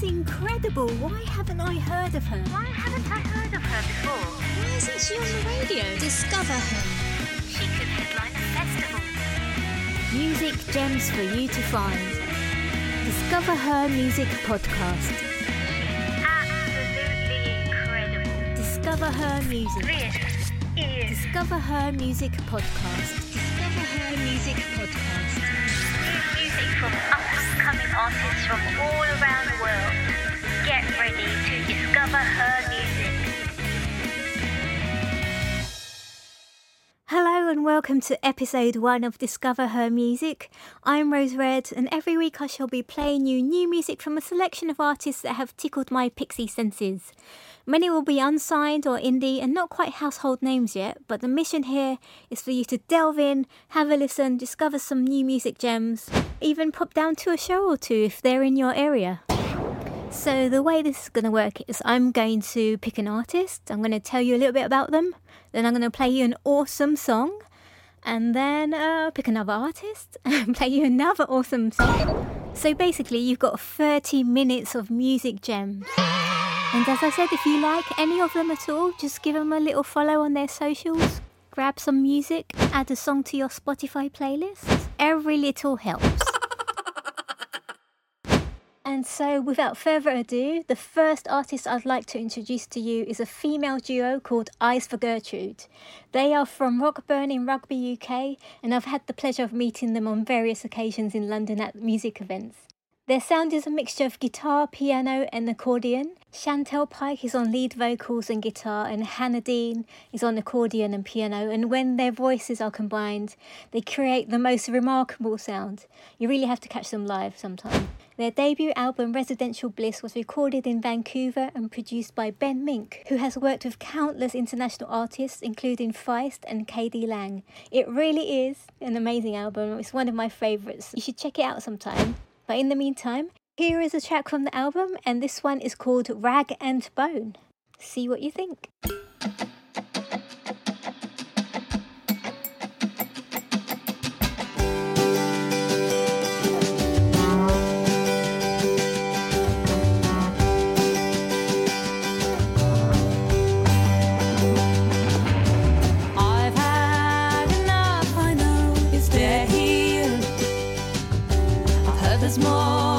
She's incredible. Why haven't I heard of her? Why haven't I heard of her before? Why isn't she on the radio? Discover her. She could headline a festival. Music gems for you to find. Discover Her Music Podcast. Absolutely incredible. Discover Her Music. This is Discover Her Music Podcast. Discover her music podcast. new music from artists from all around the world. Get ready to discover her music. Hello and welcome to episode one of Discover Her Music. I'm Rose Red, and every week I shall be playing you new music from a selection of artists that have tickled my pixie senses. Many will be unsigned or indie and not quite household names yet, but the mission here is for you to delve in, have a listen, discover some new music gems, even pop down to a show or two if they're in your area. So, the way this is going to work is I'm going to pick an artist, I'm going to tell you a little bit about them, then I'm going to play you an awesome song, and then uh, pick another artist and play you another awesome song. So, basically, you've got 30 minutes of music gems. And as I said, if you like any of them at all, just give them a little follow on their socials, grab some music, add a song to your Spotify playlist. Every little helps. And so, without further ado, the first artist I'd like to introduce to you is a female duo called Eyes for Gertrude. They are from Rockburn in Rugby, UK, and I've had the pleasure of meeting them on various occasions in London at music events. Their sound is a mixture of guitar, piano, and accordion. Chantel Pike is on lead vocals and guitar, and Hannah Dean is on accordion and piano. And when their voices are combined, they create the most remarkable sound. You really have to catch them live sometime. Their debut album, Residential Bliss, was recorded in Vancouver and produced by Ben Mink, who has worked with countless international artists, including Feist and KD Lang. It really is an amazing album. It's one of my favourites. You should check it out sometime. But in the meantime, here is a track from the album, and this one is called Rag and Bone. See what you think. There's more,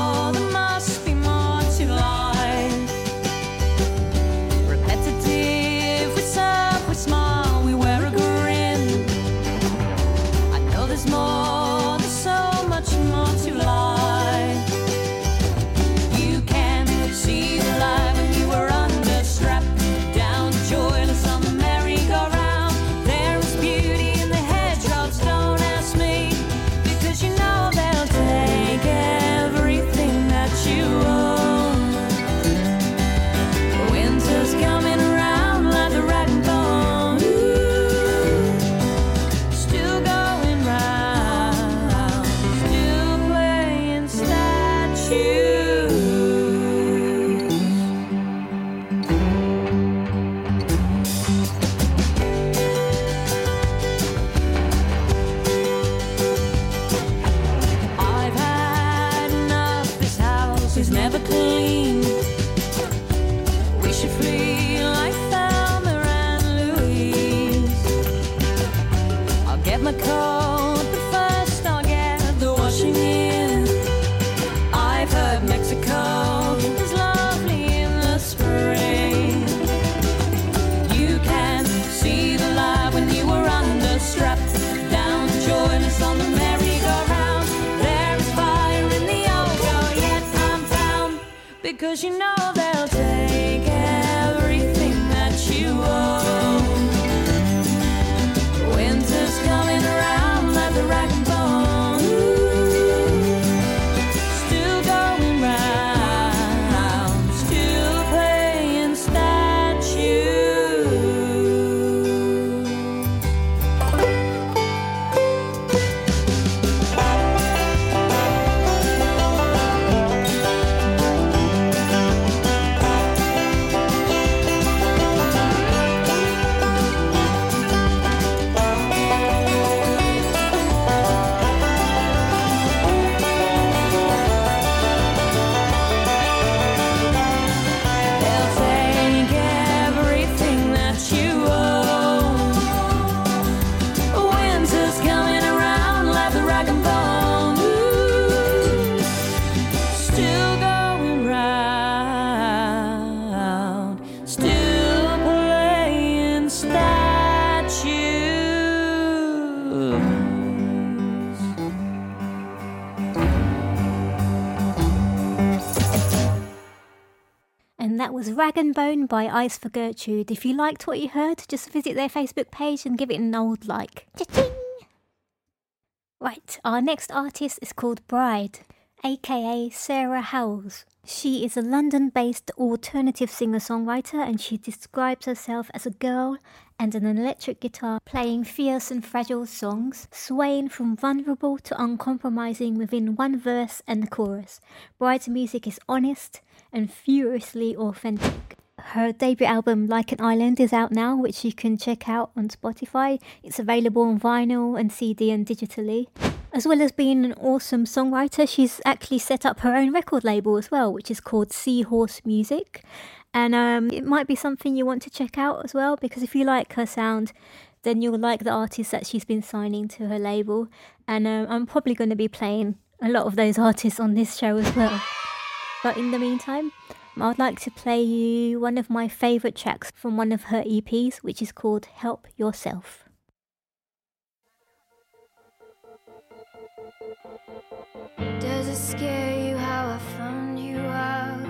And that was Rag and Bone by Eyes for Gertrude. If you liked what you heard, just visit their Facebook page and give it an old like. Cha-ching! Right, our next artist is called Bryde, aka Sarah Howells. She is a London based alternative singer songwriter and she describes herself as a girl and an electric guitar playing fierce and fragile songs, swaying from vulnerable to uncompromising within one verse and the chorus. Bryde's music is honest and furiously authentic. Her debut album, Like an Island, is out now, which you can check out on Spotify. It's available on vinyl and CD and digitally. As well as being an awesome songwriter, she's actually set up her own record label as well, which is called Seahorse Music. And um, it might be something you want to check out as well, because if you like her sound, then you'll like the artists that she's been signing to her label. And um, I'm probably going to be playing a lot of those artists on this show as well. But in the meantime, I'd like to play you one of my favourite tracks from one of her EPs, which is called Help Yourself. Does it scare you how I found you out?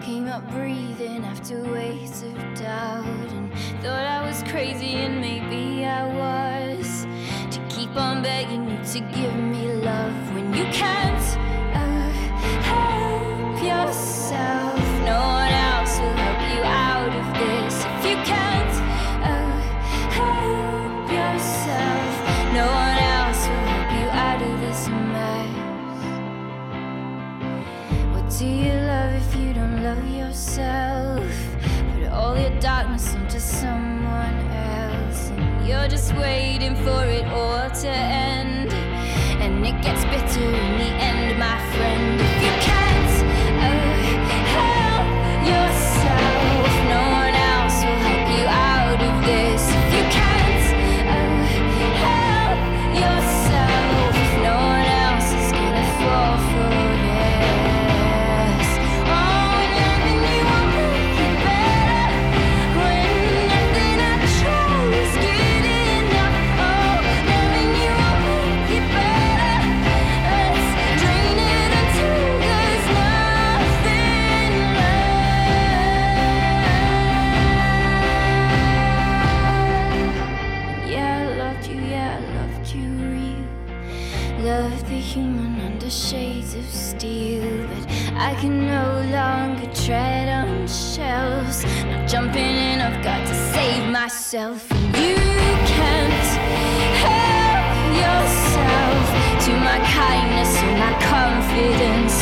Came up breathing after waves of doubt and thought I was crazy and maybe I was to keep on begging you to give me love when you can't uh, help yourself. No yourself? Put all your darkness into someone else, and you're just waiting for it all to end. And it gets bitter And you can't help yourself to my kindness and my confidence.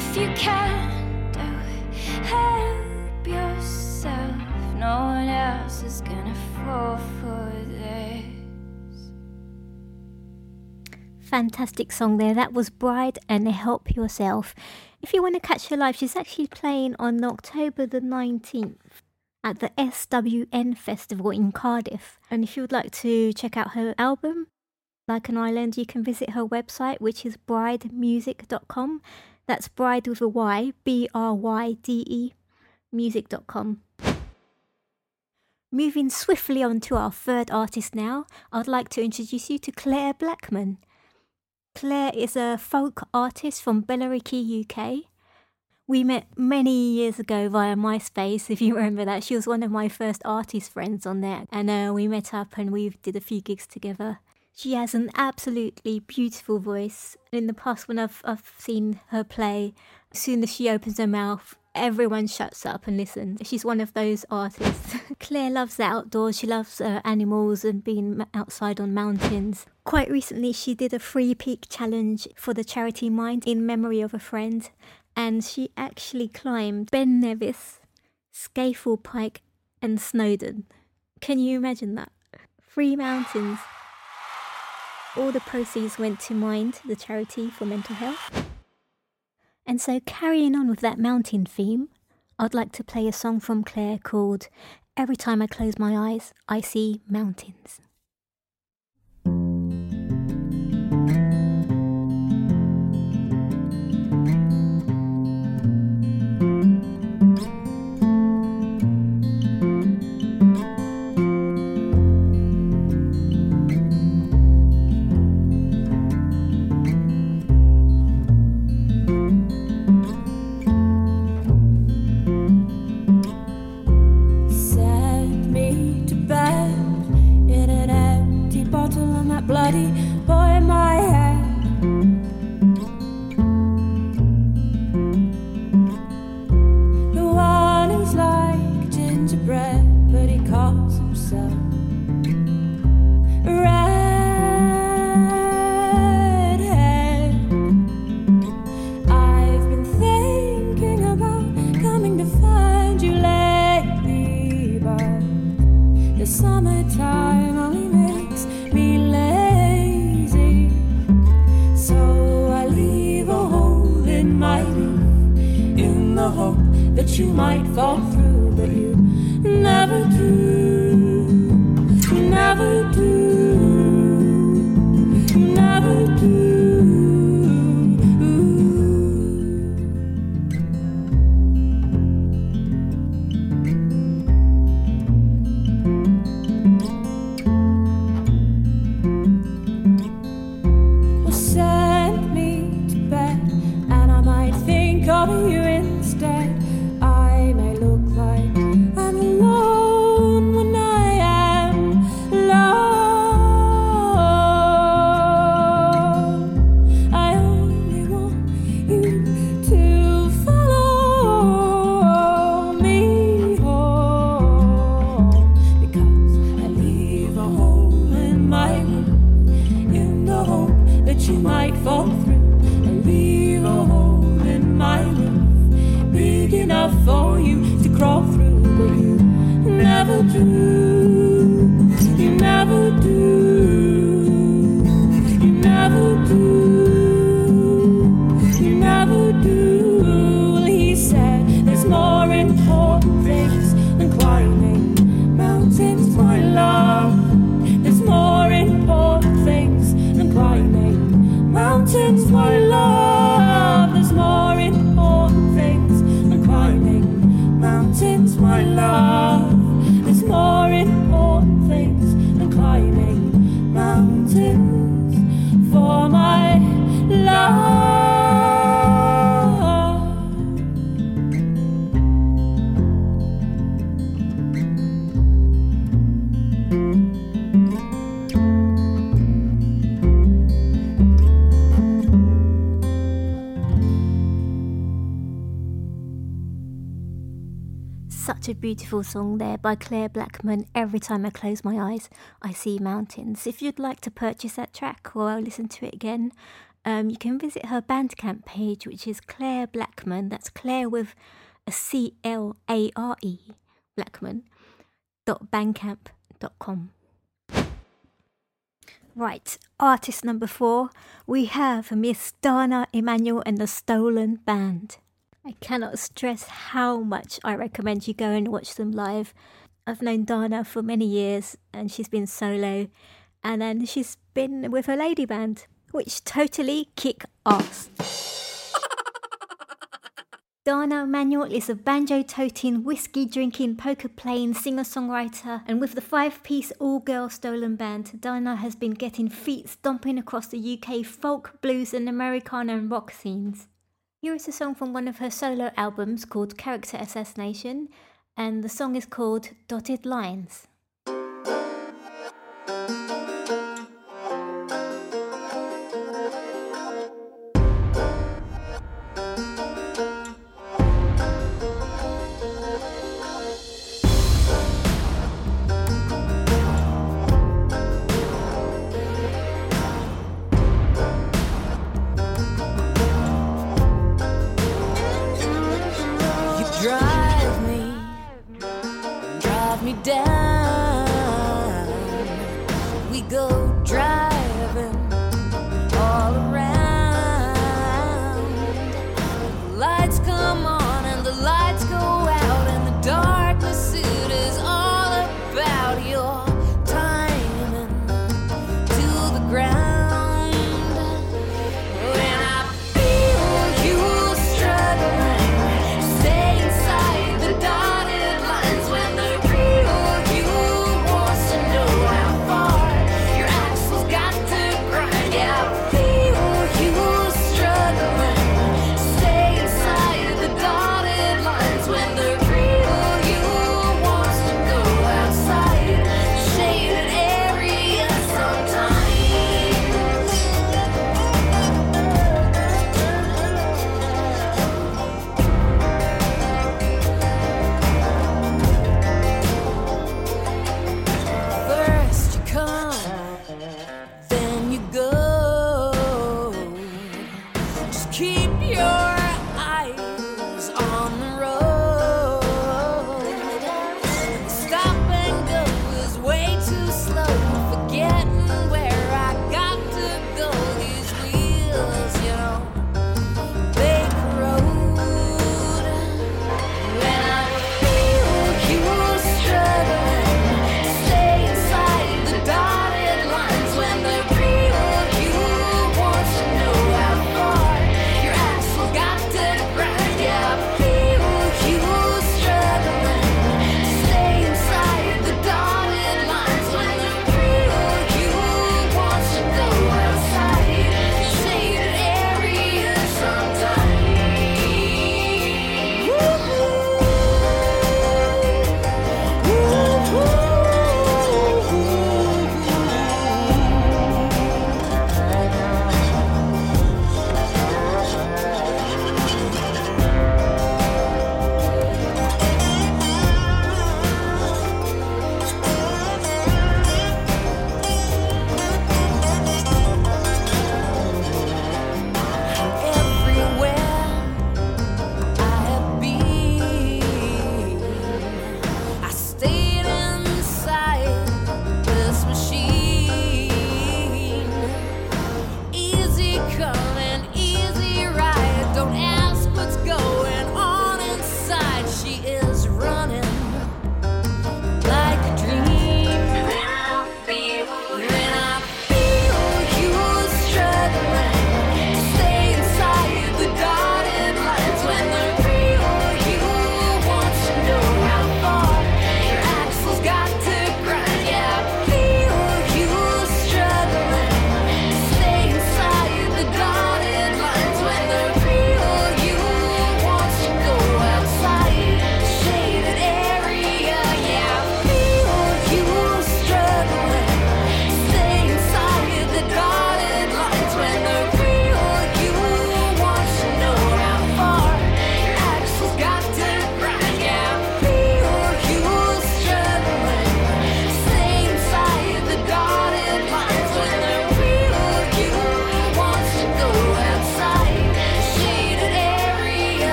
If you can't help yourself, no one else is gonna fall for this. Fantastic song there. That was Bryde and Help Yourself. If you want to catch her live, she's actually playing on October the 19th at the SWN Festival in Cardiff. And if you would like to check out her album, Like an Island, you can visit her website, which is brydemusic.com. That's bride with a Y, B R Y D E, music.com. Moving swiftly on to our third artist now, I'd like to introduce you to Clare Blackman. Clare is a folk artist from Billericay, UK. We met many years ago via MySpace, if you remember that. She was one of my first artist friends on there, and uh, we met up and we did a few gigs together. She has an absolutely beautiful voice. In the past, when I've, I've seen her play, as soon as she opens her mouth, everyone shuts up and listens. She's one of those artists. Clare loves the outdoors. She loves uh, animals and being outside on mountains. Quite recently, she did a free peak challenge for the charity Mind in memory of a friend, and she actually climbed Ben Nevis, Scafell Pike, and Snowdon. Can you imagine that? Three mountains. All the proceeds went to Mind, the charity for mental health. And so, carrying on with that mountain theme, I'd like to play a song from Clare called Every Time I Close My Eyes, I See Mountains. The hope that you might fall through, but you never do. Never do. Never do. You might fall through and leave a hole in my roof big enough for you to crawl through, but you never do. A beautiful song there by Clare Blackman. Every time I close my eyes, I see mountains. If you'd like to purchase that track or listen to it again, um, you can visit her Bandcamp page, which is Clare Blackman. That's Clare with a C L A R E, Blackman, dot bandcamp.com. Right, artist number four, we have Miss Dana Immanuel and the Stolen Band. I cannot stress how much I recommend you go and watch them live. I've known Dana for many years and she's been solo and then she's been with her lady band, which totally kick ass. Dana Immanuel is a banjo toting, whiskey drinking, poker playing singer songwriter, and with the five piece all girl stolen band, Dana has been getting feet stomping across the UK folk, blues, and Americana and rock scenes. Here is a song from one of her solo albums called Character Assassination, and the song is called Dotted Lines.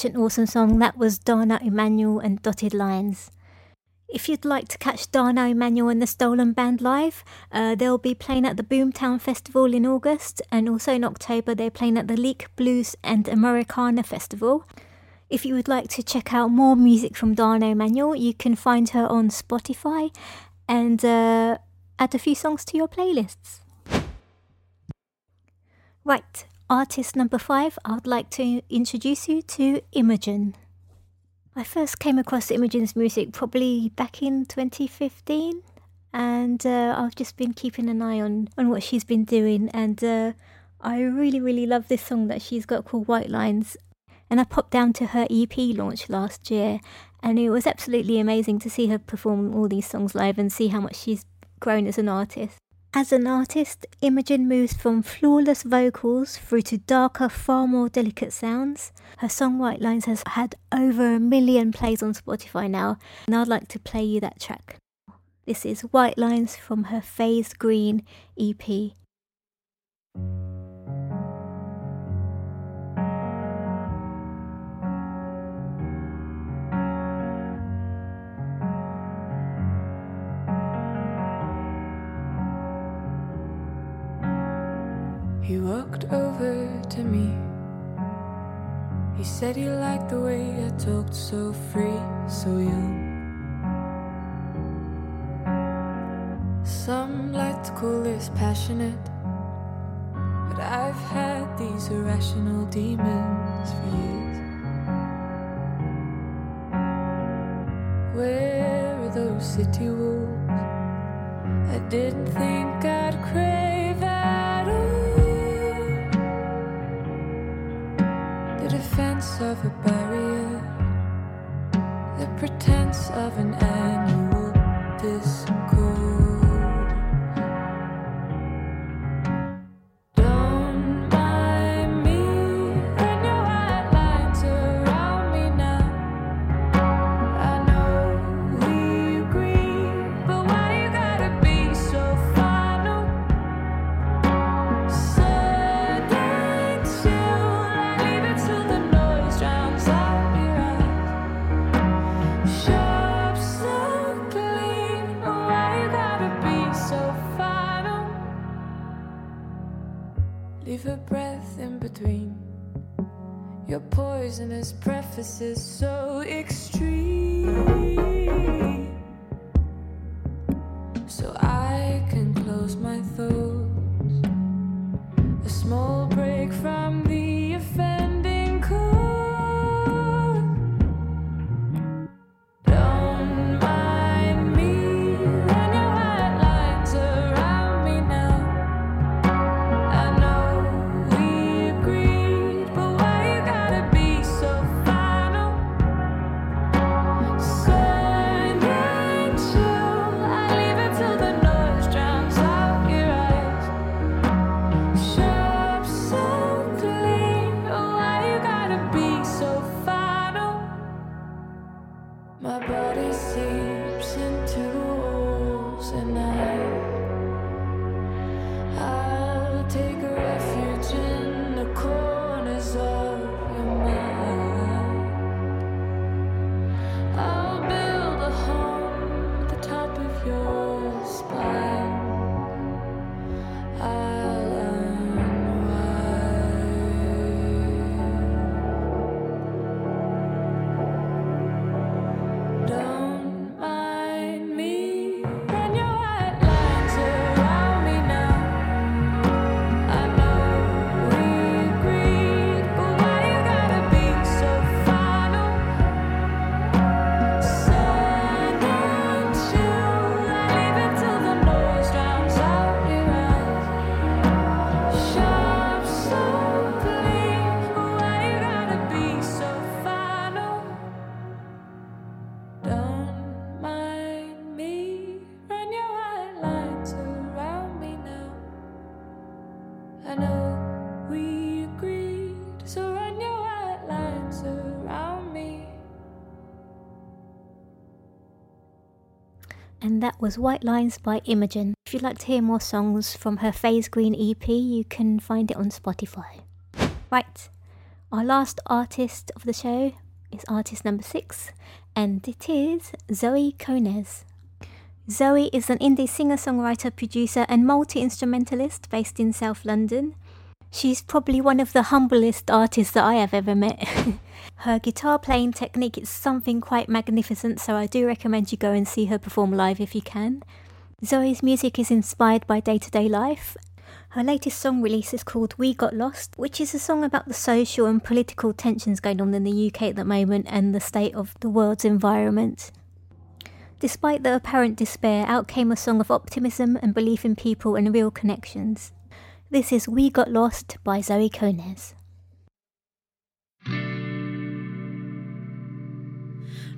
Such an awesome song. That was Dana Immanuel and Dotted Lines. If you'd like to catch Dana Immanuel and the Stolen Band live, uh, they'll be playing at the Boomtown Festival in August, and also in October they're playing at the Leek Blues and Americana Festival. If you would like to check out more music from Dana Immanuel, you can find her on Spotify and uh, add a few songs to your playlists. Right, artist number five, I'd like to introduce you to Imogen. I first came across Imogen's music probably back in 2015, and uh, I've just been keeping an eye on, on what she's been doing, and uh, I really, really love this song that she's got called White Lines. And I popped down to her EP launch last year, and it was absolutely amazing to see her perform all these songs live and see how much she's grown as an artist. As an artist, Imogen moves from flawless vocals through to darker, far more delicate sounds. Her song White Lines has had over a million plays on Spotify now, and I'd like to play you that track. This is White Lines from her Phase Green EP. Walked over to me. He said he liked the way I talked so free, so young. Some like to call this passionate, but I've had these irrational demons for years. Where are those city walls? I didn't think prefaces so was White Lines by Imogen. If you'd like to hear more songs from her Phase Green EP, you can find it on Spotify. Right, our last artist of the show, is artist number six, and it is Zoe Konez. Zoe is an indie singer songwriter, producer, and multi instrumentalist based in South London. She's probably one of the humblest artists that I have ever met. her guitar playing technique is something quite magnificent, so I do recommend you go and see her perform live if you can. Zoe's music is inspired by day to day life. Her latest song release is called We Got Lost, which is a song about the social and political tensions going on in the UK at the moment and the state of the world's environment. Despite the apparent despair, out came a song of optimism and belief in people and real connections. This is We Got Lost by Zoe Konez.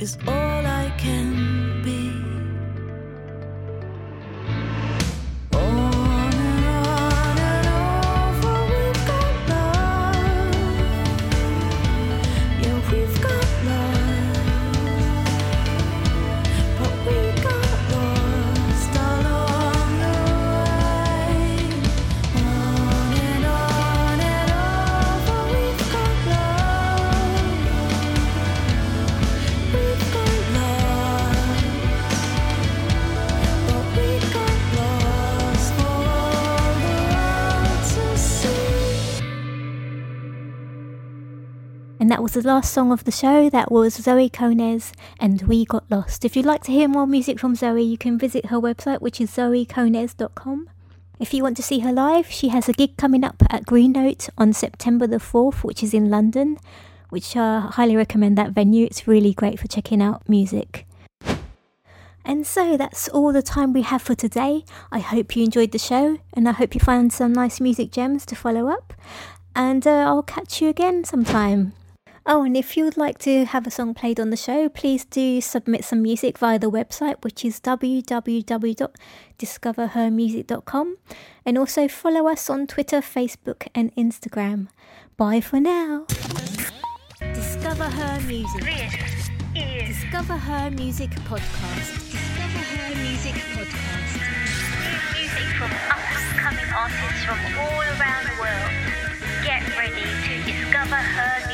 is all I can that was the last song of the show. That was Zoe Konez and We Got Lost. If you'd like to hear more music from Zoe, you can visit her website, which is zoekonez.com. If you want to see her live, she has a gig coming up at Green Note on September the 4th, which is in London, which I highly recommend that venue. It's really great for checking out music. And so that's all the time we have for today. I hope you enjoyed the show and I hope you found some nice music gems to follow up. And uh, I'll catch you again sometime. Oh, and if you would like to have a song played on the show, please do submit some music via the website, which is www.discoverhermusic.com. And also follow us on Twitter, Facebook, and Instagram. Bye for now. Discover Her Music. Discover Her Music Podcast. Discover Her Music Podcast. new music from up-and-coming artists from all around the world. Get ready to discover her